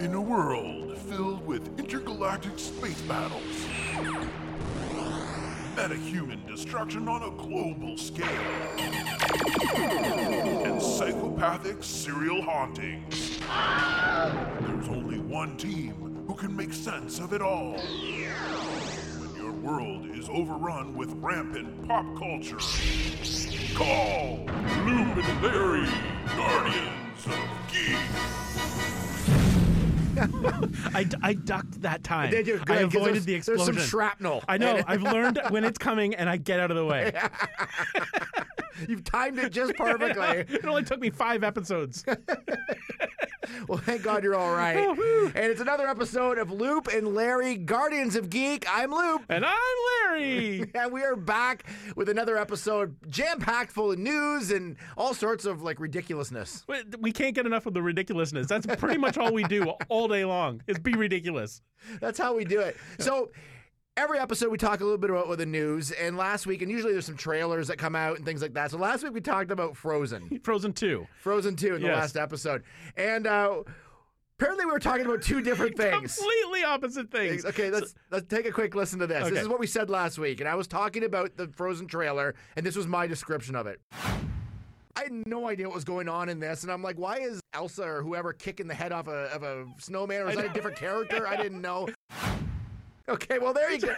In a world filled with intergalactic space battles, metahuman destruction on a global scale, and psychopathic serial hauntings, there's only one team who can make sense of it all. When your world is overrun with rampant pop culture, call Loop and I, I ducked that time. Did you? I avoided there's- the there's explosion. some shrapnel. I know. I've learned when it's coming, and I get out of the way. You've timed it just perfectly. it only took me five episodes. well, thank God you're all right. Oh, and it's another episode of Loop and Larry, Guardians of Geek. I'm Loop. And I'm Larry. And we are back with another episode jam packed full of news and all sorts of like ridiculousness. We- We can't get enough of the ridiculousness. That's pretty much all we do all day long is be ridiculous. That's how we do it. So every episode we talk a little bit about with the news. And last week, and usually there's some trailers that come out and things like that. So last week we talked about Frozen, Frozen 2. Frozen 2 in the last episode. And uh, apparently we were talking about two different things. Completely opposite things. Okay, let's let's take a quick listen to this. This is what we said last week, and I was talking about the Frozen trailer, and this was my description of it. I had no idea what was going on in this, and I'm like, why is Elsa or whoever kicking the head off a, of a snowman, or is that a different character? I didn't know. Okay, well there you go.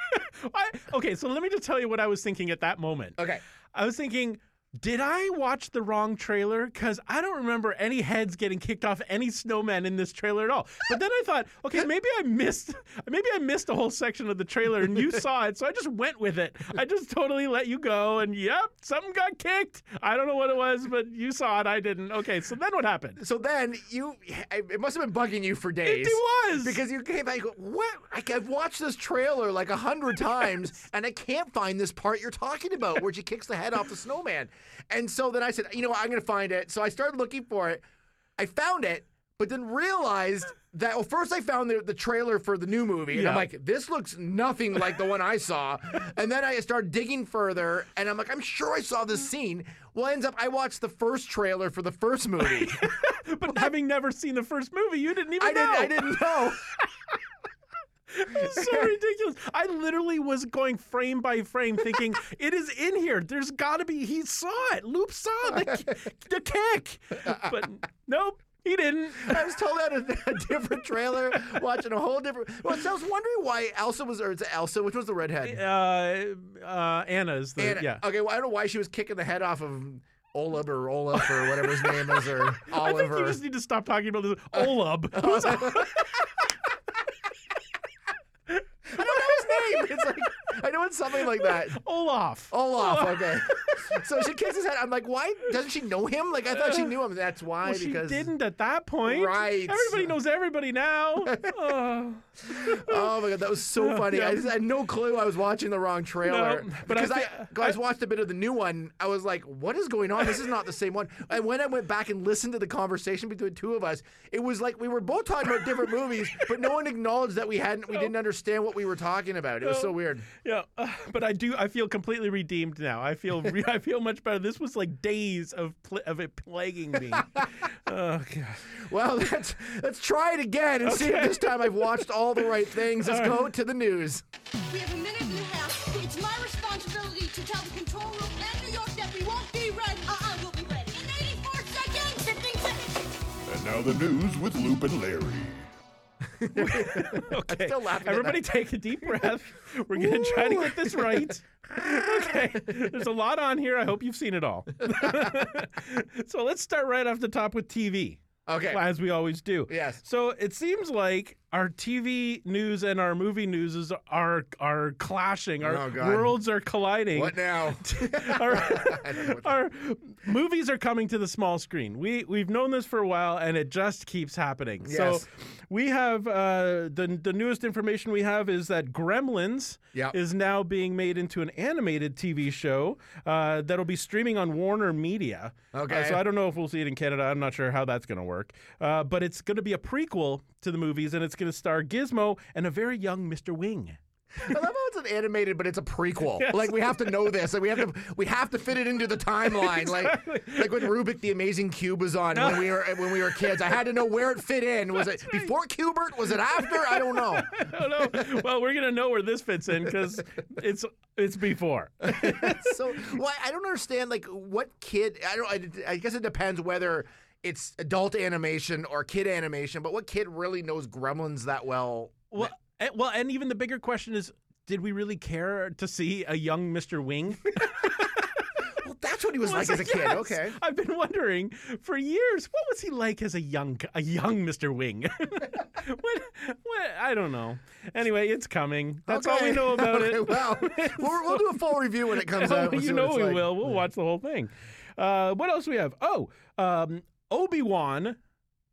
I, okay, so let me just tell you what I was thinking at that moment. Okay, I was thinking, did I watch the wrong trailer? Because I don't remember any heads getting kicked off any snowmen in this trailer at all. But then I thought, okay, maybe I missed, maybe I missed a whole section of the trailer and you saw it, so I just went with it. I just totally let you go, and yep, something got kicked. I don't know what it was, but you saw it, I didn't. Okay, so then what happened? so then you, it must have been bugging you for days. It was Because you came back, what? Like, I've watched this trailer like a hundred times, and I can't find this part you're talking about where she kicks the head off the snowman. And so then I said, you know what, I'm going to find it. So I started looking for it. I found it, but then realized that, well, first I found the, the trailer for the new movie, and I'm like, this looks nothing like the one I saw. And then I started digging further, and I'm like, I'm sure I saw this scene. Well, ends up, I watched the first trailer for the first movie. but having never seen the first movie, you didn't even I didn't, know. I didn't know. So ridiculous. I literally was going frame by frame thinking, it is in here. There's got to be. He saw it. Loop saw the, the kick. But nope, he didn't. I was told that a, a different trailer, watching a whole different. Well, so I was wondering why Elsa was, or it's Elsa, which was the redhead. Uh, uh, Anna's the. And, yeah. Okay, well, I don't know why she was kicking the head off of Olub or Olaf or whatever his name is, or Oliver. I think you just need to stop talking about this. Olub. Who's I don't know his name. It's like I know it's something like that. Olaf. Olaf. Okay. so she kicks his head. I'm like, why doesn't she know him? Like I thought she knew him. That's why. Well, she because didn't at that point. Right. Everybody knows everybody now. Oh. Oh my god, that was so funny. Yeah. I just had no clue I was watching the wrong trailer. No, but I because I, thi- guys watched a bit of the new one. I was like, what is going on? This is not the same one. And when I went back and listened to the conversation between two of us, it was like we were both talking about different movies, but no one acknowledged that we hadn't we didn't understand what we were talking about. It was so weird. Yeah, uh, but I do. I feel completely redeemed now. I feel. Re- I feel much better. This was like days of pl- of it plaguing me. oh god. Well, let's let's try it again and see if this time I've watched all the right things. Let's go to the news. We have a minute and a half. It's my responsibility to tell the control room and New York that we won't be ready. Uh-uh, we'll be ready. In 84 seconds! 15 seconds! And now the news with Loop and Larry. Okay. still laughing at Everybody, take a deep breath. We're gonna try to get this right. Okay. There's a lot on here. I hope you've seen it all. so let's start right off the top with TV. Okay. As we always do. Yes. So it seems like our TV news and our movie news is, are are clashing. Our Oh, worlds are colliding. What now? our, I don't know what our movies are coming to the small screen. We we've known this for a while, and it just keeps happening. Yes. So we have uh, the the newest information we have is that Gremlins Yep. is now being made into an animated TV show uh, that'll be streaming on Warner Media. Uh, Okay. so I don't know if we'll see it in Canada. I'm not sure how that's going to work. Uh, but it's going to be a prequel to the movies, and it's going to star Gizmo and a very young Mr. Wing. I love how it's an animated, but it's a prequel. Like we have to know this. Like we have to we have to fit it into the timeline. Like like when Rubik the Amazing Cube was on when we were when we were kids. I had to know where it fit in. Was it before Q*bert? Was it after? I don't know. I don't know. Well, we're gonna know where this fits in because it's it's before. so well, I don't understand like what kid I don't I, I guess it depends whether it's adult animation or kid animation, but what kid really knows Gremlins that well? Well, and, well, and even the bigger question is, did we really care to see a young Mr. Wing? Well, that's what he was like Was as a kid. Yes. Okay. I've been wondering for years, what was he like as a young a young Mr. Wing? what, what, I don't know. Anyway, it's coming. That's all we know about Okay, it. Well, we'll, we'll do a full review when it comes out. We'll you know we like. will. We'll watch the whole thing. Uh, what else do we have? Oh, um, Obi Wan.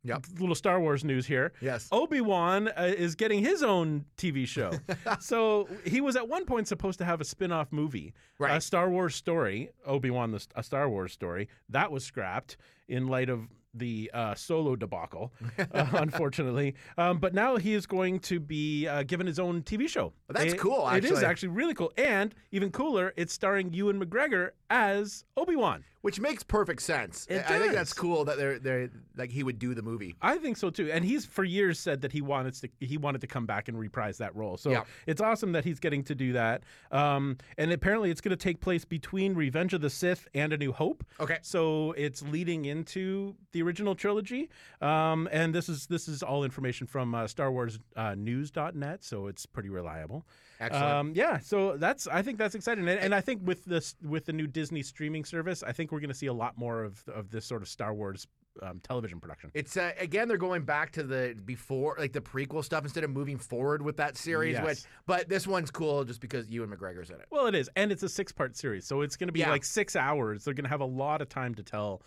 Yep. Little Star Wars news here. Yes. Obi Wan uh, is getting his own TV show. so he was at one point supposed to have a spin off movie, a Star Wars story, Obi Wan, a Star Wars story. That was scrapped in light of the uh, solo debacle, uh, unfortunately. Um, but now he is going to be uh, given his own TV show. That's It- cool, It is actually. actually really cool. And even cooler, it's starring Ewan McGregor as Obi Wan. Which makes perfect sense. It I think that's cool that they're they're like he would do the movie. I think so too. And he's for years said that he wanted to he wanted to come back and reprise that role. So Yeah. it's awesome that he's getting to do that. Um, and apparently it's going to take place between Revenge of the Sith and A New Hope. Okay. So it's leading into the original trilogy. Um, and this is this is all information from uh, Star Wars uh, News.net, so it's pretty reliable. Excellent. Um, yeah, so that's I think that's exciting, and, and I think with this with the new Disney streaming service, I think we're going to see a lot more of of this sort of Star Wars um, television production. It's uh, again they're going back to the before like the prequel stuff instead of moving forward with that series. Yes. Which, but this one's cool just because Ewan McGregor's in it. Well, it is, and it's a six-part series, so it's going to be Yeah. like six hours. They're going to have a lot of time to tell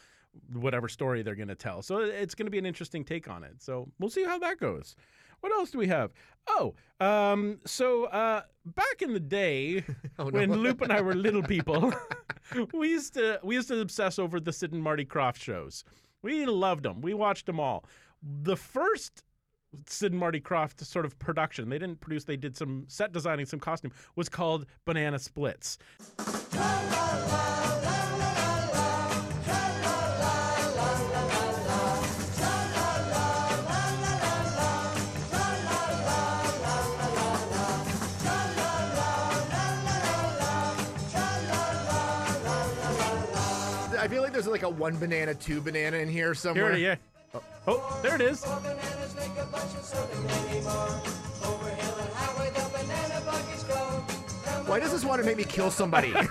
whatever story they're going to tell. So it's going to be an interesting take on it. So we'll see how that goes. What else do we have? Oh, um, so uh, back in the day Oh, no. when Loop and I were little people, we used to we used to obsess over the Sid and Marty Krofft shows. We loved them. We watched them all. The first Sid and Marty Krofft sort of production. They didn't produce, they did some set designing, some costume, was called Banana Splits. I feel like there's like a one banana, two banana in here somewhere. Here, yeah. Oh, there it is. Why does this want to make me kill somebody?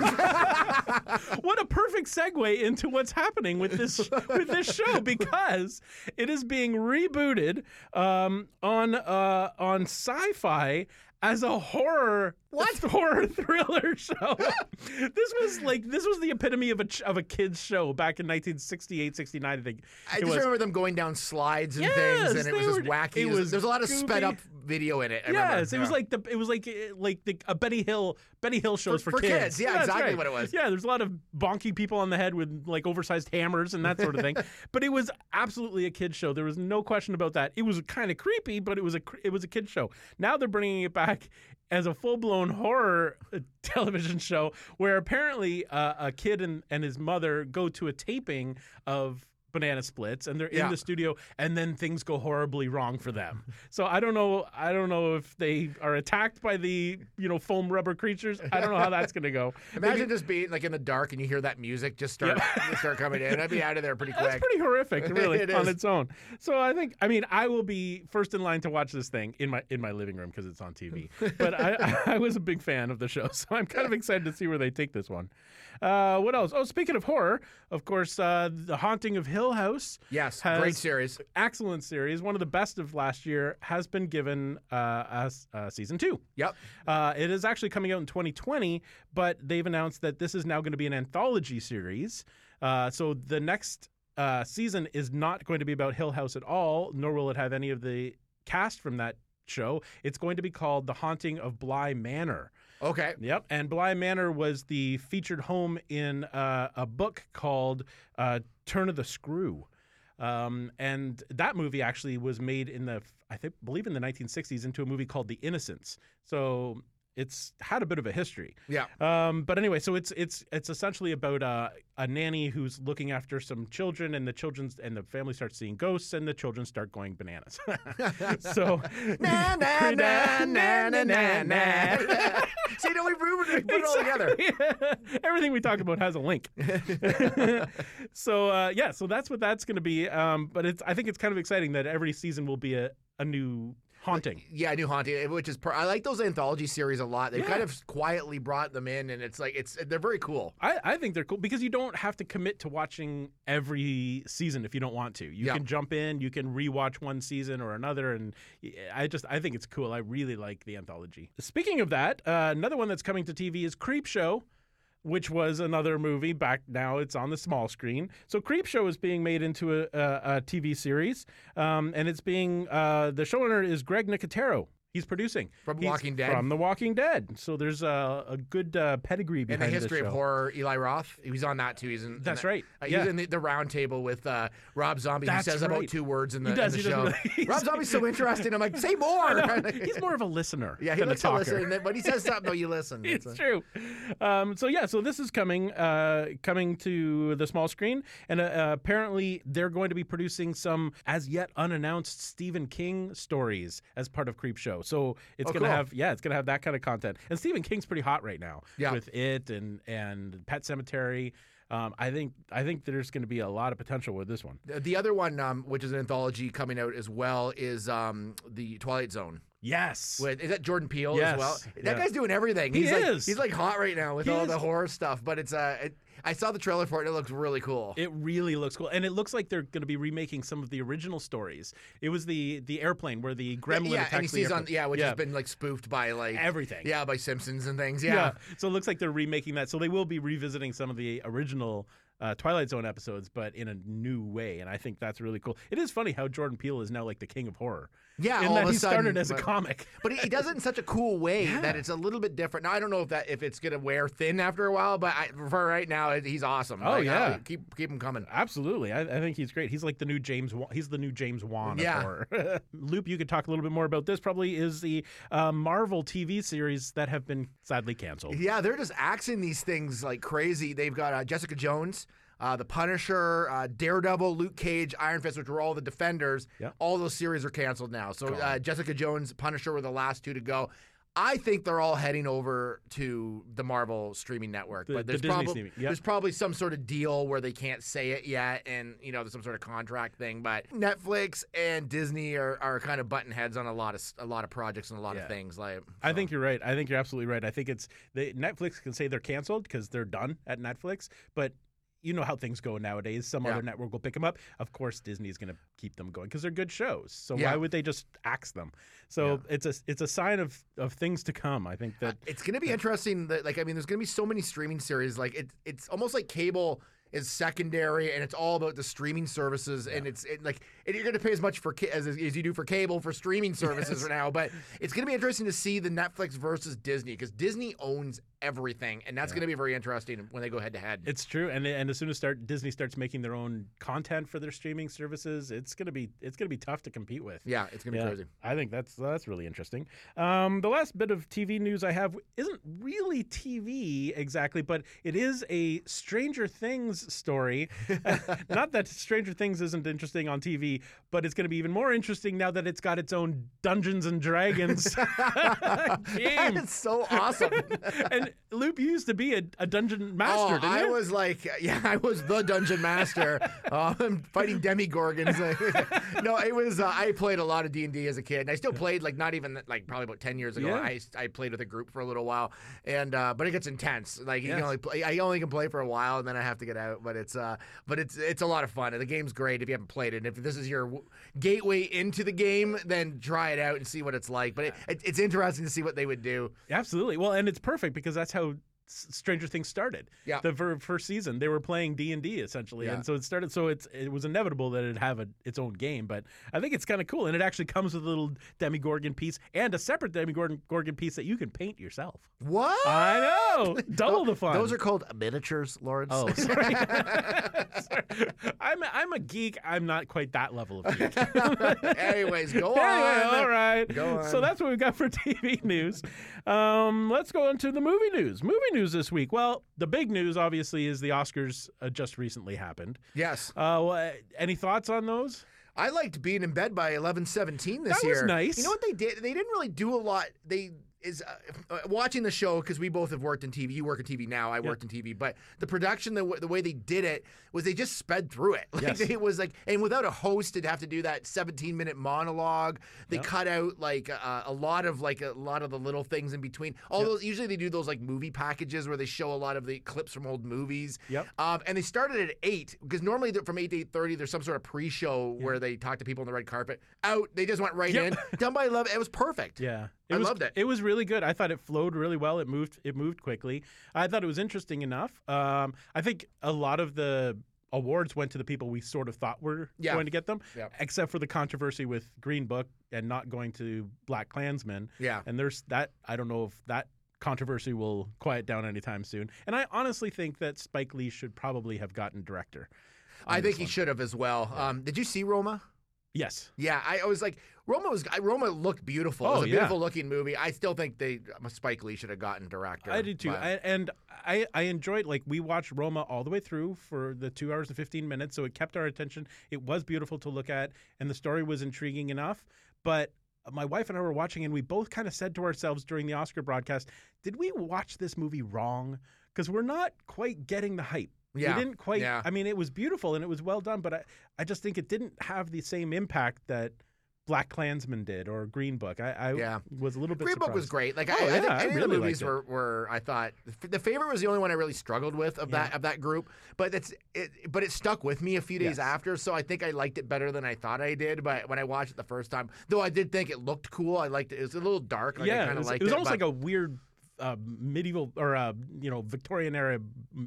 What a perfect segue into what's happening with this with this show because it is being rebooted um, on uh, on Syfy as a horror What? horror thriller show. this was like this was the epitome of a ch- of a kids show back in 1968 69 I think. I it just was. remember them going down slides and Yes, things, and it was just wacky. it was, was there's a lot of sped up video in it. I remember. Yes, it was like the it was like uh, like the a Benny Hill Benny Hill shows For- for, for kids. Yeah, that's exactly right. what it was. Yeah, there's a lot of bonking people on the head with like oversized hammers and that sort of thing. but it was absolutely a kid show. There was no question about that. It was kind of creepy, but it was a it was a kid show. Now they're bringing it back as a full blown horror uh, television show where apparently uh, a kid and, and his mother go to a taping of banana splits and they're Yeah. in the studio and then things go horribly wrong for them so i don't know i don't know if they are attacked by the you know foam rubber creatures i don't know how that's going to go Imagine just being like in the dark and you hear that music just start just start coming in. I'd be out of there pretty quick. That's pretty horrific, really, It on is. its own. So I think, I mean, I will be first in line to watch this thing in my in my living room because it's on TV. But I, I was a big fan of the show, so I'm kind of excited to see where they take this one. Uh, what else? Oh, speaking of horror, of course, uh, the Haunting of Hill House. Yes, great series. Excellent series, one of the best of last year, has been given uh, as uh, season two. Yep. Uh, it is actually coming out in 2020, but they've announced that this is now going to be an anthology series. Uh, so the next uh, season is not going to be about Hill House at all, nor will it have any of the cast from that show. It's going to be called The Haunting of Bly Manor. Okay. Yep. And Bly Manor was the featured home in uh, a book called uh, Turn of the Screw. Um, and that movie actually was made in the, I think, believe in the 1960s into a movie called The Innocents. So it's had a bit of a history. Yeah. Um, but anyway, so it's it's it's essentially about uh, a nanny who's looking after some children, and the children's and the family starts seeing ghosts, and the children start going bananas. so na na na na na na na. See, no, we put it all together. Everything we talk about has a link. so uh, yeah, so that's what that's going to be. Um, but it's I think it's kind of exciting that every season will be a, a new haunting. Uh, yeah, New Haunting, eh, which is per- I like those anthology series a lot. They Yeah. kind of quietly brought them in, and it's like it's they're very cool. I, I think they're cool because you don't have to commit to watching every season if you don't want to. You can jump in, you can rewatch one season or another, and eh, I just I think it's cool. I really like the anthology. Speaking of that, uh, another one that's coming to TV is Creep Show. Which was another movie. Back now, it's on the small screen. So, Creep Show is being made into a, a, a TV series, um, and it's being uh, the showrunner is Greg Nicotero. He's producing From He's Walking Dead? From The Walking Dead. So there's a, a good uh, pedigree And behind the this history of horror, Eli Roth, he's on that too. He's in. in That's that- right. Uh, Yeah. He's in the, the round table with uh, Rob Zombie. That's he says about right. two words in the, He does, in the he show. really- Rob Zombie's so interesting. I'm like, say more. He's more of a listener. yeah, he than likes a to talker. listen. and then- When he says something, though, you listen. It's a- true. Um, so yeah, so this is coming, uh, coming to the small screen, and uh, apparently they're going to be producing some as yet unannounced Stephen King stories as part of Creep Show. So it's Oh, gonna cool. have, yeah, it's gonna have that kind of content. And Stephen King's pretty hot right now Yeah. with it and and Pet Sematary. Um, I think I think there's going to be a lot of potential with this one. The- The other one, um, which is an anthology coming out as well, is um, the Twilight Zone. Yes. With, is that Jordan Peele Yes, as well? That yeah. guy's doing everything. He he's like is. he's like hot right now with He all is. the horror stuff. But it's uh, it, I saw the trailer for it. and It looks really cool. It really looks cool, and it looks like they're going to be remaking some of the original stories. It was the the airplane where the gremlin yeah, attacks and he the on yeah, which yeah. has been like spoofed by like Everything. Yeah, by Simpsons and things. yeah. Yeah. So it looks like they're remaking that. So they will be revisiting some of the original uh, Twilight Zone episodes, but in a new way, and I think that's really cool. It is funny how Jordan Peele is now like the king of horror. Yeah, in all that he started sudden, as a comic. But he, he does it in such a cool way that it's a little bit different. Now I don't know if that if it's gonna wear thin after a while, but I, for right now it- he's awesome. Oh, Like, yeah. Keep keep him coming. Absolutely, I, I think he's great. He's like the new James. Wan. He's the new James Wan Yeah. Loop, you could talk a little bit more about this. Probably is the uh, Marvel TV series that have been sadly canceled. Yeah, they're just axing these things like crazy. They've got uh, Jessica Jones, uh, the Punisher, uh, Daredevil, Luke Cage, Iron Fist, which were all the Defenders. Yeah. All those series are canceled now. So uh, Jessica Jones, Punisher were the last two to go. I think they're all heading over to the Marvel streaming network, The- but there's Disney probably streaming, yep. there's probably some sort of deal where they can't say it yet, and you know there's some sort of contract thing. But Netflix and Disney are, are kind of button heads on a lot of a lot of projects and a lot Yeah. of things. Like I think you're right. I think you're absolutely right. I think it's they, Netflix can say they're canceled because they're done at Netflix, but you know how things go nowadays. Some Yeah. other network will pick them up. Of course, Disney's going to keep them going because they're good shows. So Yeah. why would they just axe them? So it's a it's a sign of of things to come. I think that It's going to be interesting. That like I mean, there's going to be so many streaming series. Like it, it's almost like cable is secondary, and it's all about the streaming services. And it's it, like and you're going to pay as much for ca- as, as you do for cable for streaming services right now. But it's going to be interesting to see the Netflix versus Disney because Disney owns everything, and that's going to be very interesting when they go head to head. It's true, and and as soon as start Disney starts making their own content for their streaming services, it's gonna be it's gonna be tough to compete with. Yeah, it's going to be crazy. I think that's that's really interesting. Um, the last bit of TV news I have isn't really TV exactly, but it is a Stranger Things story. Not that Stranger Things isn't interesting on TV, but it's going to be even more interesting now that it's got its own Dungeons and Dragons That game. is so awesome. and Loop used to be a, a dungeon master, Oh, I you? was like, yeah, I was the dungeon master, um, fighting Demogorgons. no, it was. Uh, I played a lot of D and D as a kid, and I still played. Like not even like probably about ten years ago. Yeah. I I played with a group for a little while, and uh, but it gets intense. Like you Yes. can only play, I only can play for a while, and then I have to get out. But it's uh, but it's it's a lot of fun, and the game's great if you haven't played it. And if this is your w- gateway into the game, then try it out and see what it's like. But it, it, it's interesting to see what they would do. Absolutely. Well, and it's perfect because that's how Stranger Things started. Yeah. The ver- first season they were playing D and D essentially, Yeah. and so it started. So it's it was inevitable that it'd have a, its own game. But I think it's kind of cool, and it actually comes with a little Demogorgon piece and a separate Demogorgon Gorgon piece that you can paint yourself. What? I know, double the fun. Those are called miniatures, Lawrence. Oh, sorry. Sorry. I'm I'm a geek. I'm not quite that level of geek. Anyways, go Anyway, on. all right. Go So that's what we've got for TV news. Um, let's go into the movie news. Movie news this week. Well, the big news, obviously, is the Oscars uh, just recently happened. Yes. Uh, wha- any thoughts on those? I liked being in bed by eleven seventeen this That was year. nice. You know what they did? They didn't really do a lot. They is uh, uh, watching the show because we both have worked in TV. You work in TV now. I worked in TV, but the production, the, w- the way they did it was they just sped through it. Like Yes. it was like, and without a host, they'd have to do that seventeen minute monologue. They Yeah. cut out like uh, a lot of like a lot of the little things in between. All those usually they do those like movie packages where they show a lot of the clips from old movies. Yep. Um, and they started at eight because normally from eight to eight thirty, there's some sort of pre-show where they talk to people on the red carpet. Out, they just went right Yep. in. Done by eleven, it was perfect. Yeah. I was, loved it. It was really good. I thought it flowed really well. It moved. It moved quickly. I thought it was interesting enough. Um, I think a lot of the awards went to the people we sort of thought were Yeah. going to get them, Yeah. except for the controversy with Green Book and not going to Black Klansman. Yeah. And there's that. I don't know if that controversy will quiet down anytime soon. And I honestly think that Spike Lee should probably have gotten director. I think he one. should have as well. Um, did you see Roma? Yes. Yeah, I, I was like, Roma was I- Roma looked beautiful. it Oh, was a yeah. beautiful looking movie. I still think they um, Spike Lee should have gotten director. I did too, I, and I I enjoyed like we watched Roma all the way through for the two hours and fifteen minutes, so it kept our attention. It was beautiful to look at, and the story was intriguing enough. But my wife and I were watching, and we both kind of said to ourselves during the Oscar broadcast, "Did we watch this movie wrong? Because we're not quite getting the hype." Yeah, We didn't quite. yeah. I mean, it was beautiful and it was well done, but I, I just think it didn't have the same impact that Black Klansman did or Green Book. I, I Yeah. was a little bit. Green Book was great. Like Oh, I, I think yeah, I any of really the movies were, were I thought the favorite was the only one I really struggled with of that of that group. But it's it, but it stuck with me a few days Yes. after, so I think I liked it better than I thought I did. But when I watched it the first time, though I did think it looked cool, I liked it. It was a little dark. Like I yeah, kind it was, it was almost like a weird uh, medieval or uh, you know Victorian era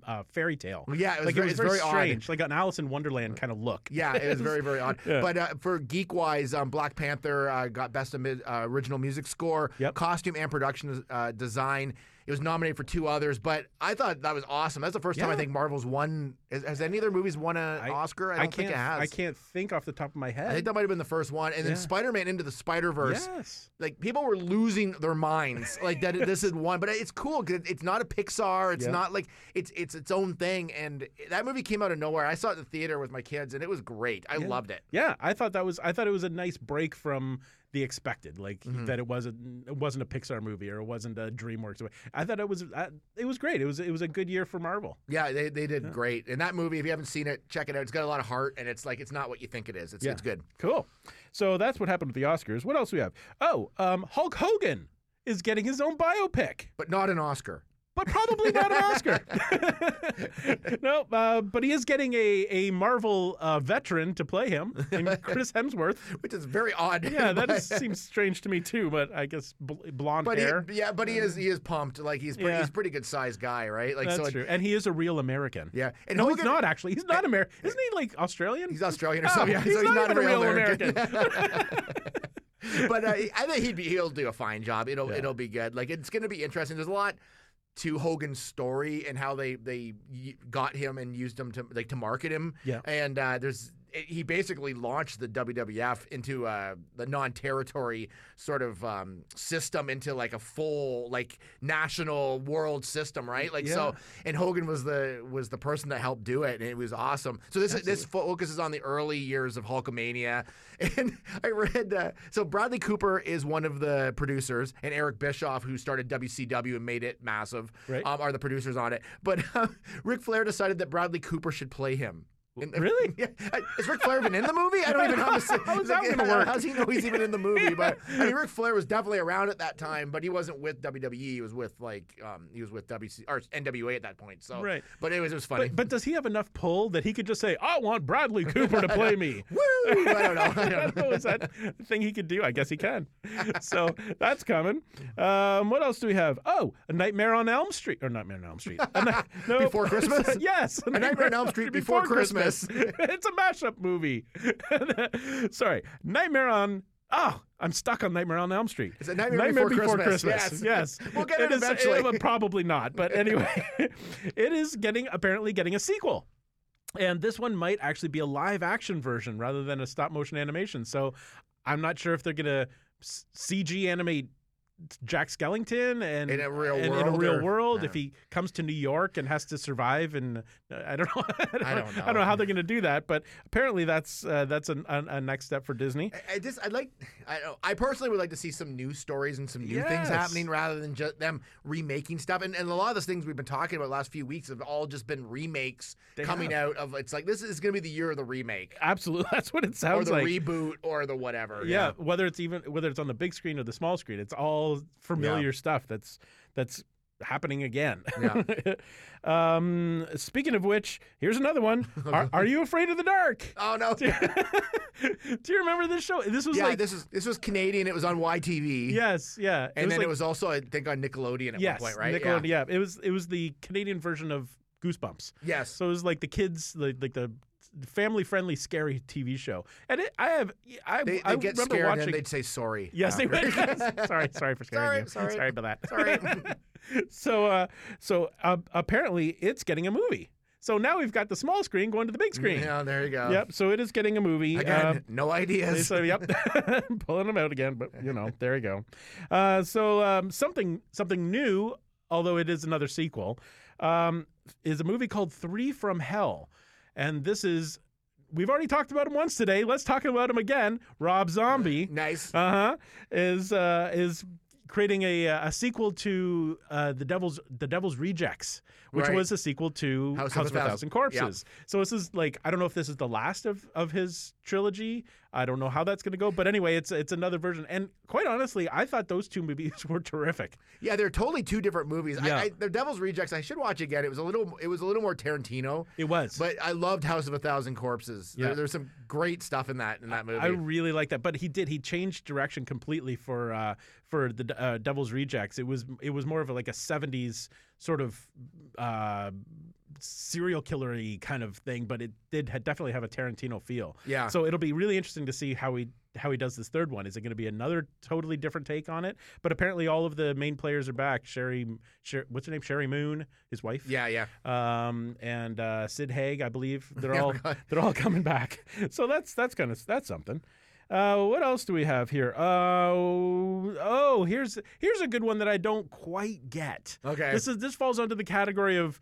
uh, fairy tale. Yeah, it was like very- it was very, very odd. strange, like an Alice in Wonderland kind of look. Yeah, it was very, very odd. Yeah. But uh, for geek wise, um, Black Panther uh, got best of uh, original music score, Yep. costume and production uh, design. It was nominated for two others, but I thought that was awesome. That's the first time I think Marvel's won. Has, has any of their movies won an I- Oscar? I don't can't. think it has. I can't think off the top of my head. I think that might have been the first one. And then Spider-Man Into the Spider-Verse. yes. Like people were losing their minds, like that. This is one, but it's cool because it's not a Pixar. It's Yeah. not like it's it's its own thing. And that movie came out of nowhere. I saw it in the theater with my kids, and it was great. I Yeah. loved it. Yeah, I thought that was. I thought it was a nice break from the expected, like Mm-hmm. that it wasn't. It wasn't a Pixar movie or it wasn't a DreamWorks. movie. I thought it was. It was great. It was. It was a good year for Marvel. Yeah, they, they did great. And that movie, if you haven't seen it, check it out. It's got a lot of heart, and it's like it's not what you think it is. It's Yeah. it's good. Cool. So that's what happened with the Oscars. What else do we have? Oh, um, Hulk Hogan is getting his own biopic. But not an Oscar. But probably not an Oscar. no, uh, but he is getting a, a Marvel uh, veteran to play him, Chris Hemsworth. Which is very odd. Yeah, that seems strange to me too. But I guess bl- blonde But hair. he, yeah, but he is he is pumped. Like he's pretty, Yeah. he's a pretty good sized guy, right? Like That's so. true, and he is a real American. Yeah, and no, Hogan- he's not actually. He's not American. Isn't he like Australian? He's Australian or Oh, something. Yeah, he's so not a even a real real American. American. but uh, I think he'd be he'll do a fine job. It'll Yeah. it'll be good. Like it's going to be interesting. There's a lot to Hogan's story and how they they got him and used him to like to market him. Yeah. And uh, there's he basically launched the WWF into uh, the non-territory sort of um, system into like a full like national world system, right? Like so, and Hogan was the was the person that helped do it, and it was awesome. So this this focuses on the early years of Hulkamania, and I read uh, so Bradley Cooper is one of the producers, and Eric Bischoff, who started WCW and made it massive, Right. um, are the producers on it. But uh, Ric Flair decided that Bradley Cooper should play him. Really? Yeah. Is Ric Flair even in the movie? I don't even know how, to, How is that like, work? How's he know he's even in the movie? But I mean, Ric Flair was definitely around at that time, but he wasn't with WWE. He was with like um, he was with WC or NWA at that point. So Right. But it was it was funny. But, but does he have enough pull that he could just say, "I want Bradley Cooper to play me"? Woo! I don't know. I I don't don't know. know. Is that thing he could do? I guess he can. So that's coming. Um, what else do we have? Oh, a Nightmare on Elm Street or Nightmare on Elm Street? A no. Before Christmas? yes, a Nightmare on Elm Street Before Christmas. it's a mashup movie. Sorry, Nightmare on. Oh, I'm stuck on Nightmare on Elm Street. It's a Nightmare Before Christmas. Yes, yes. We'll get It it is- eventually. uh, probably not, but anyway, it is getting apparently getting a sequel. And this one might actually be a live action version rather than a stop motion animation. So I'm not sure if they're going to CG animate Jack Skellington and In a real and in a world real or- world yeah. if he comes to New York and has to survive and uh, I don't know I don't, I don't I don't know know. how they're going to do that but apparently that's uh, that's an, a, a next step for Disney. I- I just I'd like I I personally would like to see some new stories and some new Yes. things happening rather than just them remaking stuff. And, and a lot of the things we've been talking about the last few weeks have all just been remakes They coming have. out of it's like this is going to be the year of the remake Absolutely, that's what it sounds like. or the like. reboot or the whatever. yeah, whether it's even whether it's on the big screen or the small screen, it's all familiar stuff that's that's happening again. Yeah. um, speaking of which, here's another one. Are, are you afraid of the dark? Oh no. Do you remember this show? This was yeah, like this is this was Canadian. It was on YTV. yes, yeah, And then like, it was also I think on Nickelodeon at yes, one point, right? Nickelodeon, yeah. it was it was the Canadian version of Goosebumps. Yes. So it was like the kids, like, like the family-friendly, scary TV show. And it, I have, I, They, I get remember scared watching. and they'd say sorry. Yes, they after. would. Sorry, sorry for scaring Sorry, you. sorry. about that. Sorry. so, uh, so uh, apparently, it's getting a movie. So now we've got the small screen going to the big screen. Yeah, there you go. Yep. So it is getting a movie. Again, Um, no ideas. so yep, pulling them out again, but you know, there you go. Uh, so um, something something new, although it is another sequel, um, is a movie called Three from Hell, and this is we've already talked about him once today. Let's talk about him again. Rob Zombie nice. uh huh. Is uh, is creating a a sequel to uh, the Devil's the Devil's Rejects, which Right. was a sequel to House, of, a Thousand, Corpses. So this is like I don't know if this is the last of of his trilogy. I don't know how that's going to go, but anyway, it's it's another version. And quite honestly, I thought those two movies were terrific. Yeah, they're totally two different movies. Yeah. I, I, the Devil's Rejects. I should watch again. It was a little. It was a little more Tarantino. It was, But I loved House of a Thousand Corpses. Yeah. There, there's some great stuff in that in that movie. I really like that. But he did. He changed direction completely for uh, for the uh, Devil's Rejects. It was it was more of a, like a '70s sort of uh, serial killery kind of thing, but it did ha- definitely have a Tarantino feel. Yeah. So it'll be really interesting to see how he how he does this third one. Is it going to be another totally different take on it? But apparently, all of the main players are back. Sheri, Sher- what's her name? Sheri Moon, his wife. yeah, yeah. Um, and uh, Sid Haig, I believe they're all they're all coming back. So that's that's kind of that's something. Uh, what else do we have here? Uh, oh, here's here's a good one that I don't quite get. Okay. This is this falls under the category of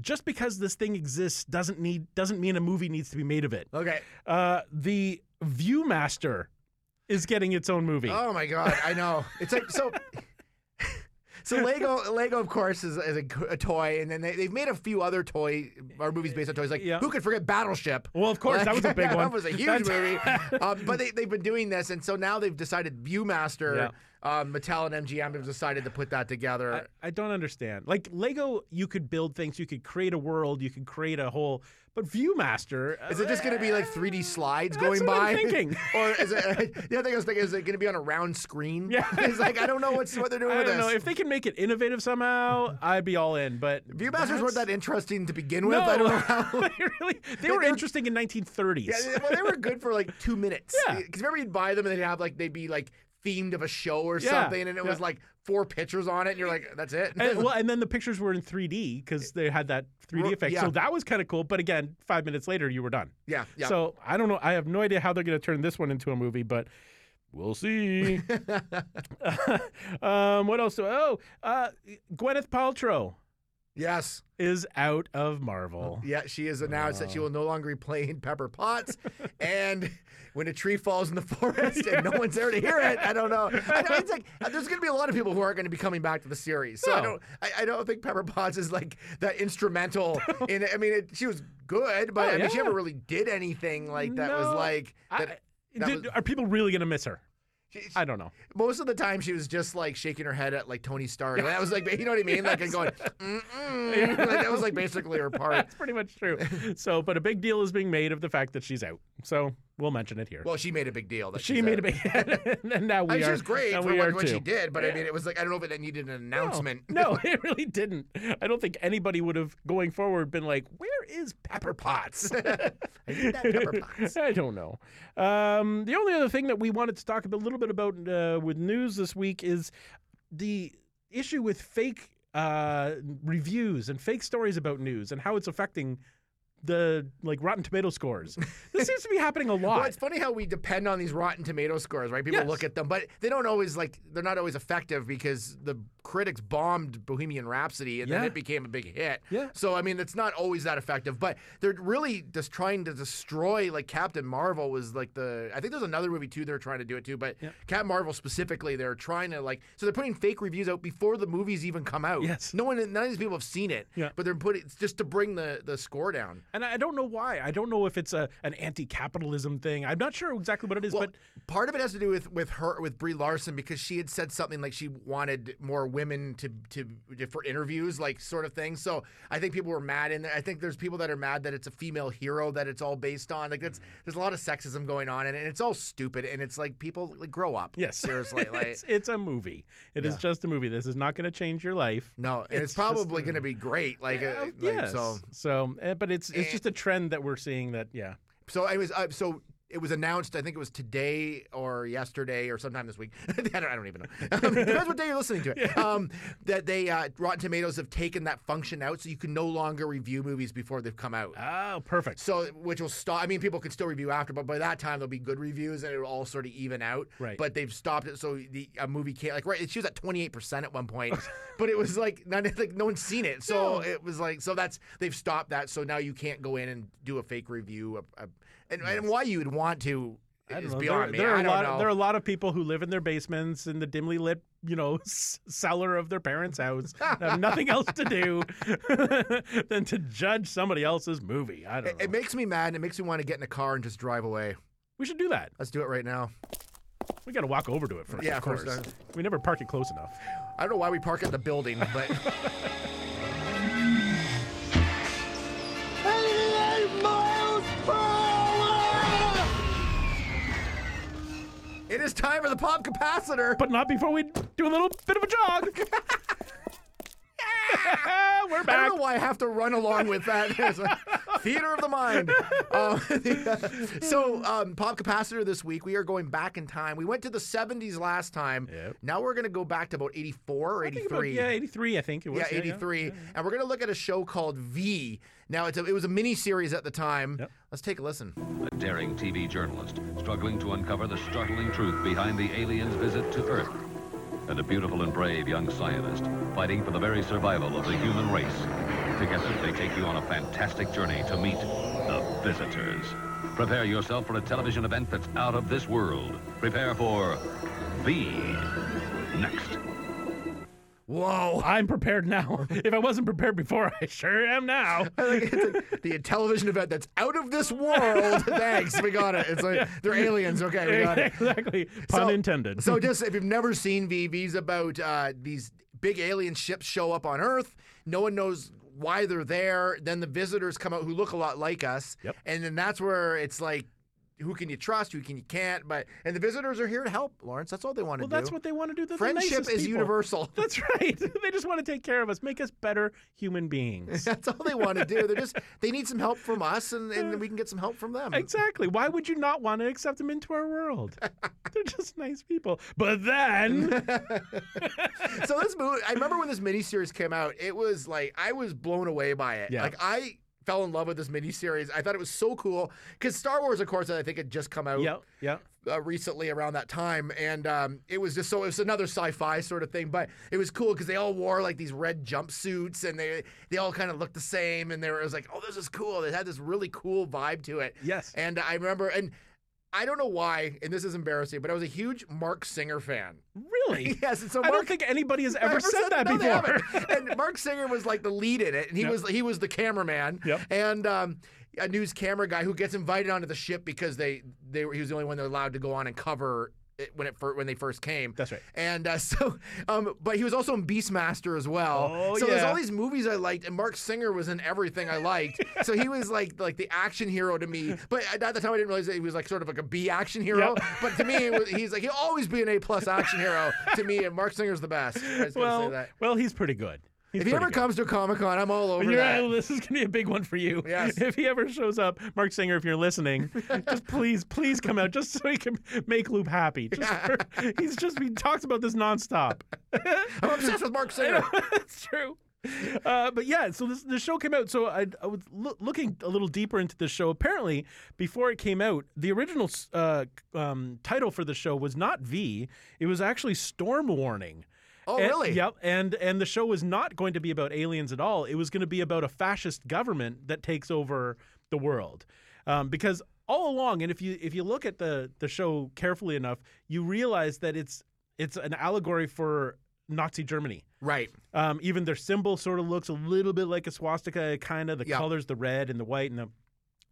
just because this thing exists doesn't need doesn't mean a movie needs to be made of it. Okay. Uh, the ViewMaster is getting its own movie. Oh my god, I know. It's like so. So Lego, Lego of course is, is a, a toy, and then they, they've made a few other toy or movies based on toys. Like Yeah. who could forget Battleship? Well, of course, that was a big one. that was a huge movie. um, but they, they've been doing this, and so now they've decided ViewMaster, Yeah. Um, Mattel and MGM have decided to put that together. I, I don't understand. Like Lego, you could build things, you could create a world, you could create a whole. But ViewMaster, Is it just going to be like 3D slides That's going what by? I'm thinking. or is it? The other thing I was thinking is it going to be on a round screen? Yeah. it's like I don't know what's what they're doing I with don't know if they can make it innovative somehow. I'd be all in. But Viewmasters weren't that interesting to begin with. No, I don't know how. they really they were interesting in 1930s. Yeah, well, they were good for like two minutes. Yeah. Because remember, you'd buy them and they'd have like they'd be like themed of a show or Yeah, something, and it yeah. was like four pictures on it, and you're like, that's it. and, well, and then the pictures were in 3D because they had that 3D Ro- effect. yeah. So that was kind of cool. But again, five minutes later, you were done. yeah, yeah. So I don't know. I have no idea how they're going to turn this one into a movie, but we'll see. um, what else? Oh, uh, Gwyneth Paltrow Yes. is out of Marvel. Yeah, she has announced that she will no longer be playing Pepper Potts. and when a tree falls in the forest and no one's there to hear it, I don't know. I know it's like uh, there's going to be a lot of people who aren't going to be coming back to the series. So I don't. I, I don't think Pepper Potts is like that instrumental in. I mean, it, she was good, but Oh, I mean, she never really did anything like that. Was like that. that Did- was- are people really gonna miss her? she- I don't know. most of the time she was just like shaking her head at like Tony Stark. That was like, you know what I mean? Like and going, Mm-mm. like, that was like basically her part. That's pretty much true. so, but a big deal is being made of the fact that she's out. So we'll mention it here. Well, she made a big deal. That she made a big, and now we I mean, are. she was great for we what, what she did, but I mean, it was like I don't know if it needed an announcement. No, no, it really didn't. I don't think anybody would have going forward been like, "Where is Pepper Potts?" I need that Pepper Potts. I don't know. Um, the only other thing that we wanted to talk a little bit about uh, with news this week is the issue with fake uh, reviews and fake stories about news and how it's affecting the like Rotten Tomato scores. This seems to be happening a lot. Well, it's funny how we depend on these Rotten Tomato scores, right? People Yes. look at them, but they don't always like they're not always effective because the critics bombed Bohemian Rhapsody and then it became a big hit. Yeah. So I mean, it's not always that effective, but they're really just trying to destroy. Like Captain Marvel was like the. I think there's another movie too. They're trying to do it too, but Yeah. Captain Marvel specifically, they're trying to like. So they're putting fake reviews out before the movies even come out. Yes. No one, none of these people have seen it. Yeah. But they're putting it's just to bring the the score down. and I don't know why. I don't know if it's a an anti-capitalism thing. I'm not sure exactly what it is, Well, but part of it has to do with with her with Brie Larson because she had said something like she wanted more women to to for interviews, like sort of thing. So I think people were mad, and I think there's people that are mad that it's a female hero that it's all based on. Like that's there's a lot of sexism going on, and, and it's all stupid. And it's like people like grow up. yes, seriously, like. it's, it's a movie. It is Yeah. just a movie. This is not going to change your life. No, and it's, It's probably going to be great. Like, uh, Uh, like yes. so. So, uh, but it's it's Eh. just a trend that we're seeing. That yeah. So was uh, so it was announced. I think it was today or yesterday or sometime this week. I, don't, I don't even know. Um, depends what day you're listening to it. Um, that they uh, Rotten Tomatoes have taken that function out, so you can no longer review movies before they've come out. Oh, perfect. So, which will stop. I mean, people can still review after, but by that time there'll be good reviews and it'll all sort of even out. Right. But they've stopped it, so the a movie can't like right. She was at twenty eight percent at one point, but it was like not like no one's seen it, so No. it was like so that's they've stopped that. So now you can't go in and do a fake review, of, of- and, and why you would want to I don't is know. beyond there, me. there are I a don't lot. know. There are a lot of people who live in their basements in the dimly lit, you know, cellar of their parents' house, have nothing else to do than to judge somebody else's movie. I don't it, know. it makes me mad. and It makes me want to get in a car and just drive away. we should do that. Let's do it right now. We got to walk over to it first. Yeah, of course. first, uh, we never park it close enough. I don't know why we park at the building, but. It is time for the pop capacitor. But not before we do a little bit of a jog. We're I don't know why I have to run along with that. It's a theater of the mind. Um, so, um, pop capacitor this week, we are going back in time. We went to the 70s last time. Yep. Now we're going to go back to about 84 or I think about- 83. yeah, 83, I think it was. Yeah, 83. And we're going to look at a show called V. Now, it's a, it was a mini series at the time. Yep. Let's take a listen. A daring TV journalist struggling to uncover the startling truth behind the aliens' visit to Earth. And a beautiful and brave young scientist fighting for the very survival of the human race. Together, they take you on a fantastic journey to meet the visitors. Prepare yourself for a television event that's out of this world. Prepare for V. Next. Whoa. I'm prepared now. if I wasn't prepared before, I sure am now. It's like the television event that's out of this world. Thanks, we got it. It's like they're aliens. Okay, we got it. exactly. Pun So- intended. So just if you've never seen VVs about uh, these big alien ships show up on Earth. No one knows why they're there. Then the visitors come out who look a lot like us. Yep. And then that's where it's like, who can you trust? Who can you can't? But and the visitors are here to help, Lawrence. That's all they want to well, do. that's what they want to do. They're the Friendship is people. universal. That's right. They just want to take care of us, make us better human beings. That's all they want to do. They're just they need some help from us, and, and we can get some help from them. Exactly. Why would you not want to accept them into our world? They're just nice people. But then, so this movie, I remember when this miniseries came out, it was like I was blown away by it. Yeah. Like I fell in love with this miniseries. I thought it was so cool because Star Wars, of course, I think had just come out. yeah, yeah. uh, recently around that time, and um, it was just so it was another sci-fi sort of thing, but it was cool because they all wore like these red jumpsuits and they they all kind of looked the same, and they were it was like, oh, this is cool. They had this really cool vibe to it. Yes. and I remember and. I don't know why, and this is embarrassing, but I was a huge Marc Singer fan. Really? Yes, and so I don't think anybody has ever, said, that no, before. and Marc Singer was like the lead in it, and he Yep. was he was the cameraman. Yep. And um, a news camera guy who gets invited onto the ship because they they were, he was the only one that allowed to go on and cover when it when they first came. That's right. And uh, so, um, but he was also in Beastmaster as well. Oh, so there's all these movies I liked, and Marc Singer was in everything I liked. so he was like like the action hero to me. But at the time, I didn't realize that he was like sort of like a B action hero. Yep. But to me, was, he's like he'll always be an A plus action hero to me. And Marc Singer's the best. I was well, say that. well, he's pretty good. He's If he ever good. comes to Comic Con, I'm all over that. this is going to be a big one for you. Yes. If he ever shows up, Marc Singer, if you're listening, just please, please come out just so he can make Loop happy. Just for- he's just, he talks about this nonstop. I'm obsessed with Marc Singer. That's true. Uh, but yeah, so this the show came out. So I, I was loo- looking a little deeper into the show. Apparently, before it came out, the original uh, um, title for the show was not V. It was actually Storm Warning. Oh, And- really? Yep. And and the show was not going to be about aliens at all. It was going to be about a fascist government that takes over the world. Um, because all along, and if you if you look at the the show carefully enough, you realize that it's it's an allegory for Nazi Germany. Right. Um, even their symbol sort of looks a little bit like a swastika, kind of the Yeah. colors, the red and the white and the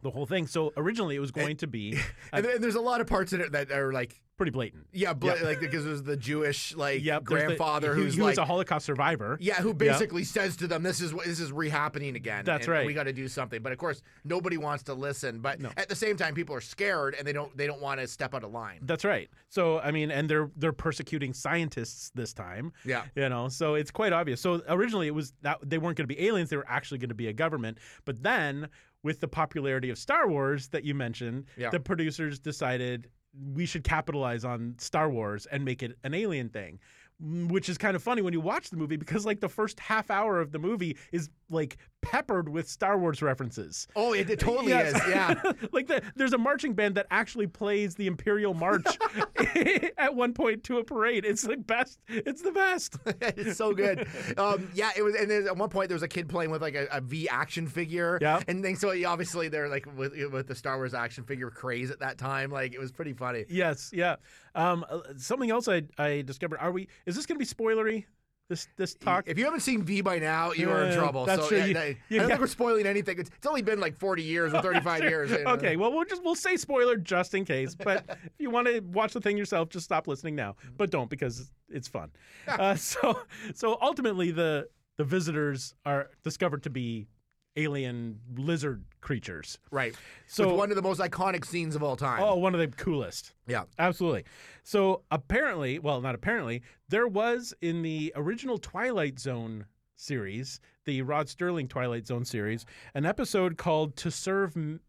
the whole thing. So originally, it was going to be And, and there's a lot of parts in it that are like, pretty blatant. yeah, Yeah. like because there's the Jewish like Yep, the- grandfather he, who's he like, was a Holocaust survivor. yeah, who basically says to them, "This is what this is rehappening again." That's and right. We got to do something. But of course, nobody wants to listen. But No. at the same time, people are scared and they don't they don't want to step out of line. That's right. So I mean, and they're they're persecuting scientists this time. Yeah. You know, so it's quite obvious. So originally it was that they weren't going to be aliens; they were actually going to be a government. But then, with the popularity of Star Wars that you mentioned, Yeah. the producers decided we should capitalize on Star Wars and make it an alien thing. Which is kind of funny when you watch the movie because, like, the first half hour of the movie is like peppered with Star Wars references. Oh, it, it totally Yes. is. Yeah. like the, there's a marching band that actually plays the Imperial March at one point to a parade. It's the best. It's the best. it's so good. Um, yeah, it was. And then at one point, there was a kid playing with like a, a V action figure. Yeah. And then so obviously they're like with with the Star Wars action figure craze at that time. Like it was pretty funny. yes, yeah. Um, uh, something else I I discovered. Are we? Is this going to be spoilery? This this talk. If you haven't seen V by now, you are in trouble. that's so true. yeah, You- I, I don't think we're spoiling anything. It's, it's only been like 40 years or 35 years. you know. Okay, well we'll just we'll say spoiler just in case. But if you want to watch the thing yourself, just stop listening now. But don't because it's fun. Uh, so so ultimately the the visitors are discovered to be alien lizard creatures. Right. So- With one of the most iconic scenes of all time. Oh, one of the coolest. yeah. Absolutely. So apparently, well, not apparently, there was in the original Twilight Zone series, the Rod Serling Twilight Zone series, an episode called "To Serve M-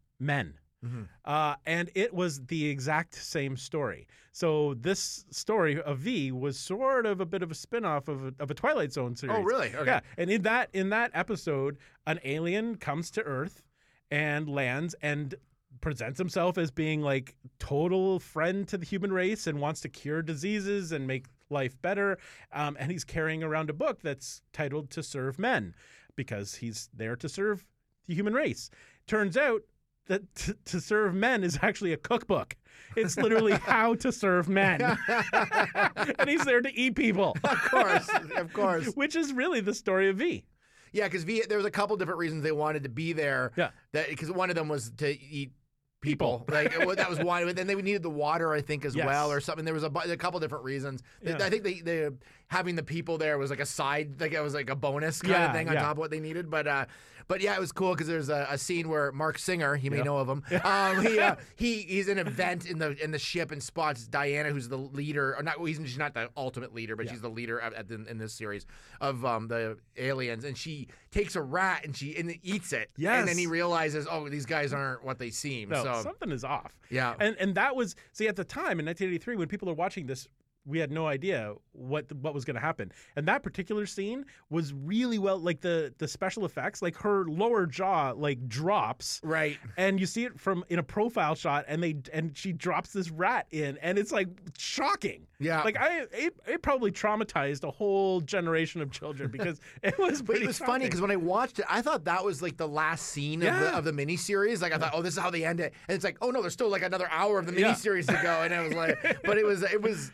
Men." Uh, and it was the exact same story. So this story of V was sort of a bit of a spin-off of a, of a Twilight Zone series. Oh, really? Okay. Yeah. And in that in that episode, an alien comes to Earth and lands and presents himself as being like total friend to the human race and wants to cure diseases and make life better. Um, and he's carrying around a book that's titled "To Serve Men" because he's there to serve the human race. Turns out that t- to serve men is actually a cookbook. It's literally how to serve men, and he's there to eat people, Of course. of course. which is really the story of V. Yeah, because V, there was a couple different reasons they wanted to be there. Yeah. That because one of them was to eat people. like well, that was one. But then they needed the water, I think, as Yes. well, or something. There was a, a couple different reasons. They- Yeah. I think they, they having the people there was like a side, like it was like a bonus kind Yeah, of thing on yeah. top of what they needed. But uh, but yeah, it was cool because there's a, a scene where Marc Singer, you may Yeah. know of him, um, he uh, he he's an event in the in the ship and spots Diana, who's the leader, or not. He's, she's not the ultimate leader, but she's the leader at, at the, in this series of um, the aliens, and she takes a rat and she and eats it. and then he realizes, oh, these guys aren't what they seem. No, so something is off. Yeah. And and that was see at the time in 1983 when people are watching this we had no idea what what was going to happen. And that particular scene was really well like the the special effects, like her lower jaw like drops Right. and you see it from in a profile shot and they and she drops this rat in and it's like shocking Yeah. like i it, it probably traumatized a whole generation of children because it was But it was funny because when I watched it, I thought that was like the last scene of, the, Yeah. of the miniseries. Like I thought, oh, this is how they end it, and it's like, oh no, there's still like another hour of the Yeah. miniseries to go, and I was like, but it was it was.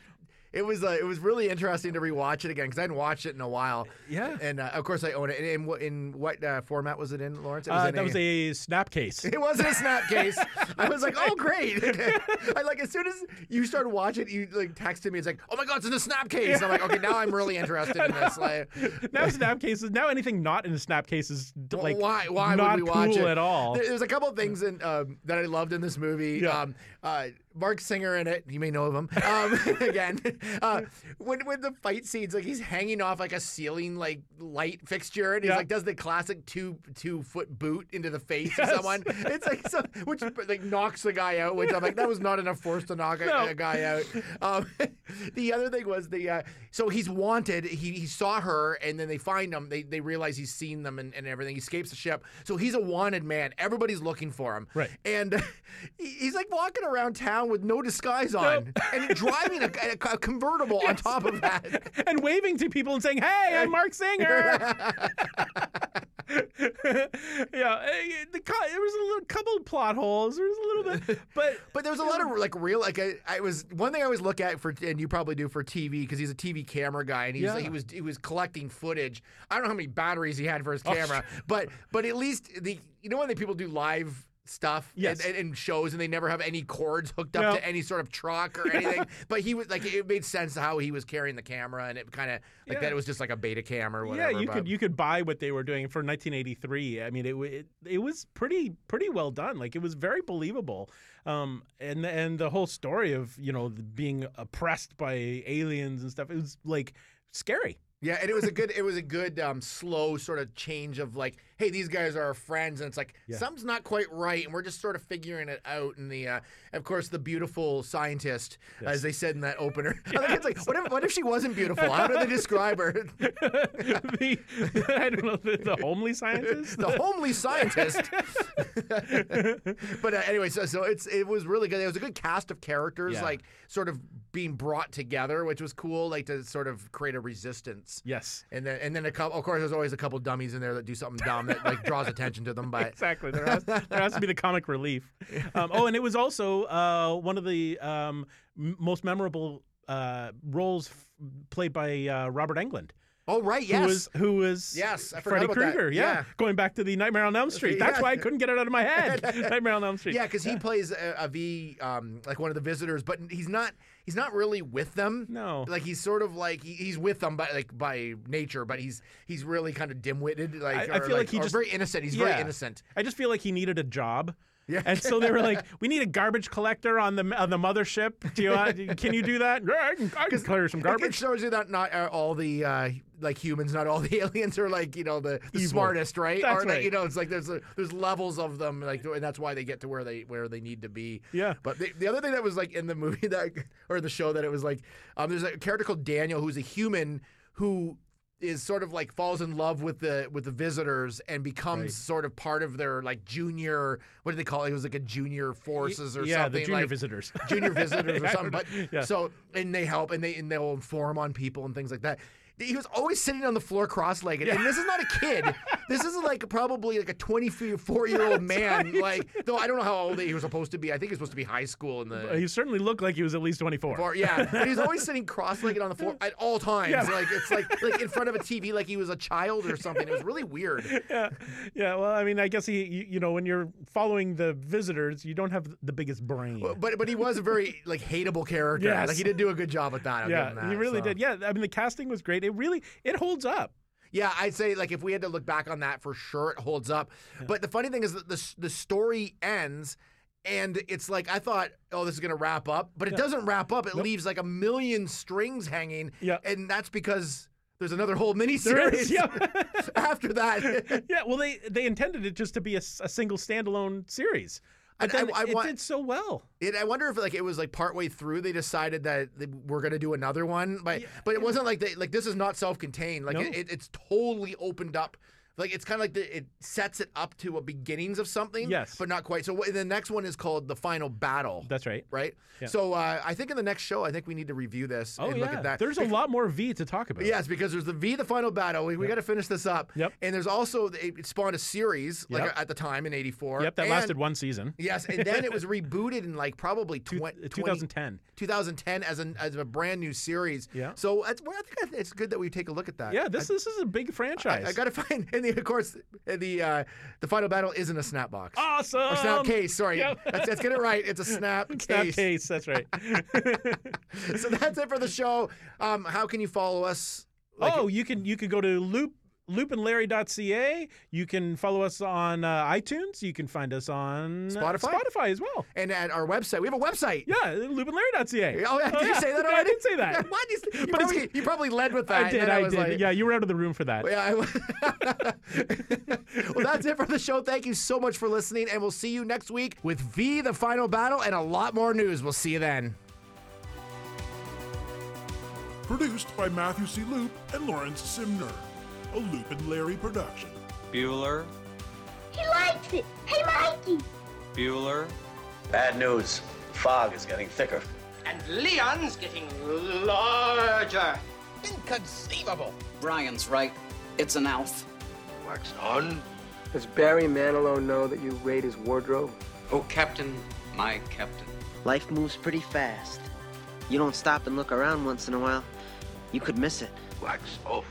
It was uh, it was really interesting to rewatch it again because I hadn't watched it in a while. Yeah. and uh, of course I own it. And in, what in what uh, format was it in, Lawrence? It uh, in that was a snap case It wasn't a snap case. I was like, oh great! I like as soon as you started watching, it, you like texted me. It's like, oh my god, it's in the snap case. I'm like, okay, now I'm really interested in this. Like, now snap cases now anything not in a snap case is Well, like why why not would we watch cool it at all There- There's a couple of things in, um, that I loved in this movie. Yeah. Um, uh, Marc Singer in it, you may know of him. Um, again, uh, when when the fight scenes, like he's hanging off like a ceiling like light fixture, and he's Yeah. like does the classic two two foot boot into the face Yes. of someone. It's like so, which like knocks the guy out. Which I'm like that was not enough force to knock a, No. a guy out. Um, the other thing was the uh, so he's wanted. He he saw her, and then they find him. They they realize he's seen them and, and everything. He escapes the ship, so he's a wanted man. Everybody's looking for him. Right. And he's like walking around town with no disguise on, and driving a, a- a convertible on top of that. and waving to people and saying hey i'm marc singer yeah eh, the, there was a little couple of plot holes there was a little bit but But there was a lot of like real like I, I was one thing I always look at for and you probably do for TV because he's a TV camera guy and he's Yeah. he was he was collecting footage. I don't know how many batteries he had for his Oh, camera, but but at least the you know when the people do live stuff Yes. and, and, shows and they never have any cords hooked up No. to any sort of truck or anything. but he was like it made sense how he was carrying the camera and it kind of like Yeah. that it was just like a Betacam or whatever. yeah you but- could you could buy what they were doing for 1983 i mean it, it it was pretty pretty well done like it was very believable um and and the whole story of you know being oppressed by aliens and stuff it was like scary Yeah, and it was a good it was a good um, slow sort of change of like, hey, these guys are our friends, and it's like Yeah. something's not quite right, and we're just sort of figuring it out. And the uh, of course the beautiful scientist, as they said in that opener, I think it's like, what if what if she wasn't beautiful? How do they describe her? the, i don't know the, the homely scientist the homely scientist. but uh, anyway, so so it's it was really good. It was a good cast of characters, Yeah. like sort of being brought together, which was cool, like to sort of create a resistance. yes And then, and then a couple. Of course, there's always a couple dummies in there that do something dumb that like draws attention to them. But exactly. There has, there has to be the comic relief. Um, oh, and it was also uh, one of the um, m- most memorable uh, roles f- played by uh, Robert Englund. oh right, yes, Who was who was Yes, I Freddy. Krueger? Yeah. Yeah. going back to the Nightmare on Elm Street. That's Yeah. why I couldn't get it out of my head. Nightmare on Elm Street. yeah, because he plays a, a V, um, like one of the visitors, but he's not. He's not really with them. No. like he's sort of like he, he's with them, by like by nature, but he's he's really kind of dim-witted. Like I- I feel like he or just- very innocent. He's Yeah. very innocent. I just feel like he needed a job. Yeah. And so they were like, "We need a garbage collector on the on the mothership. Do you want, can you do that? Yeah, I can, I can clear some It- It garbage." shows you that not uh, all the uh, like humans, not all the aliens are like you know the, the smartest, right? That's or like, right. you know, it's like there's a, there's levels of them, like, and that's why they get to where they where they need to be. Yeah. But the, the other thing that was like in the movie that or the show that it was like, um, there's a character called Daniel who's a human who is sort of like falls in love with the with the visitors and becomes Right. sort of part of their like junior what do they call it? It was like a junior forces or something. yeah, something. the junior like, visitors. junior visitors or something. But. Yeah. so and they help and they and they'll inform on people and things like that. He was always sitting on the floor cross-legged, and this is not a kid. this is like probably like a 24-year-old man. Like, though I don't know how old he was supposed to be. I think he was supposed to be high school in the. he certainly looked like he was at least 24. Or, yeah, but he was always sitting cross-legged on the floor at all times. Yeah. Like it's like like in front of a TV, like he was a child or something. It was really weird. yeah, yeah. Well, I mean, I guess he, you, know, when you're following the visitors, you don't have the biggest brain. But but he was a very like hateable character. Yes. Like he did do a good job with that. I'll yeah, that, he really so. did. Yeah, I mean, the casting was great. It really, it holds up. Yeah, I'd say like if we had to look back on that for sure, it holds up. But the funny thing is that the the story ends. And it's like I thought, oh, this is gonna wrap up, but it doesn't wrap up. It leaves like a million strings hanging, Yeah. and that's because there's another whole mini series yeah. after that. yeah, well, they they intended it just to be a single standalone series. But I- then I it want- did so well. It, I wonder if like it was like partway through they decided that they we're gonna do another one, but but it wasn't like they like this is not self-contained. Like No. it, it's totally opened up. Like it's kind of like the, it sets it up to a beginnings of something. Yes. but not quite. So what, the next one is called the final battle. That's right. right. Yeah. So uh, I think in the next show, I think we need to review this Oh and yeah. look at that. There's a lot more V to talk about. Yes, because there's the V, the final battle. We, we got to finish this up. Yep. And there's also it spawned a series like Yep. at the time in '84. Yep. That and- lasted one season. Yes, and then it was rebooted in like probably Two- twen- 20 2010. 2010 as an as a brand new series. Yeah. So that's, well, I think it's good that we take a look at that. Yeah. This this is a big franchise. I, got to find, and the, of course, the uh, the final battle isn't a snap box. awesome. Or snap case, sorry. Yep. Let's, let's get it right. It's a snap, Snap case. case. That's right. so that's it for the show. Um, how can you follow us? Like- oh, you can you can go to loop loopandlarry.ca. You can follow us on uh, iTunes. You can find us on Spotify? Spotify as well. and at our website, we have a website. Yeah, loopandlarry.ca. Oh, yeah. Did you say that Yeah. I didn't say that. Why did you, you, But it's- probably, you probably led with that. I did. and I, was did. like- yeah, you were out of the room for that. Yeah. I- well, that's it for the show. Thank you so much for listening, and we'll see you next week with V, the final battle, and a lot more news. We'll see you then. Produced by Matthew C. Loop and Lawrence Simner. A Loop and Larry production. Bueller, He likes it. Hey, Mikey. Bueller, Bad news. Fog is getting thicker. And Leon's getting larger. Inconceivable. Brian's right. It's an elf. Wax on. Does Barry Manilow know that you raid his wardrobe? oh Captain, my Captain. Life moves pretty fast. You don't stop and look around once in a while, you could miss it. Wax off.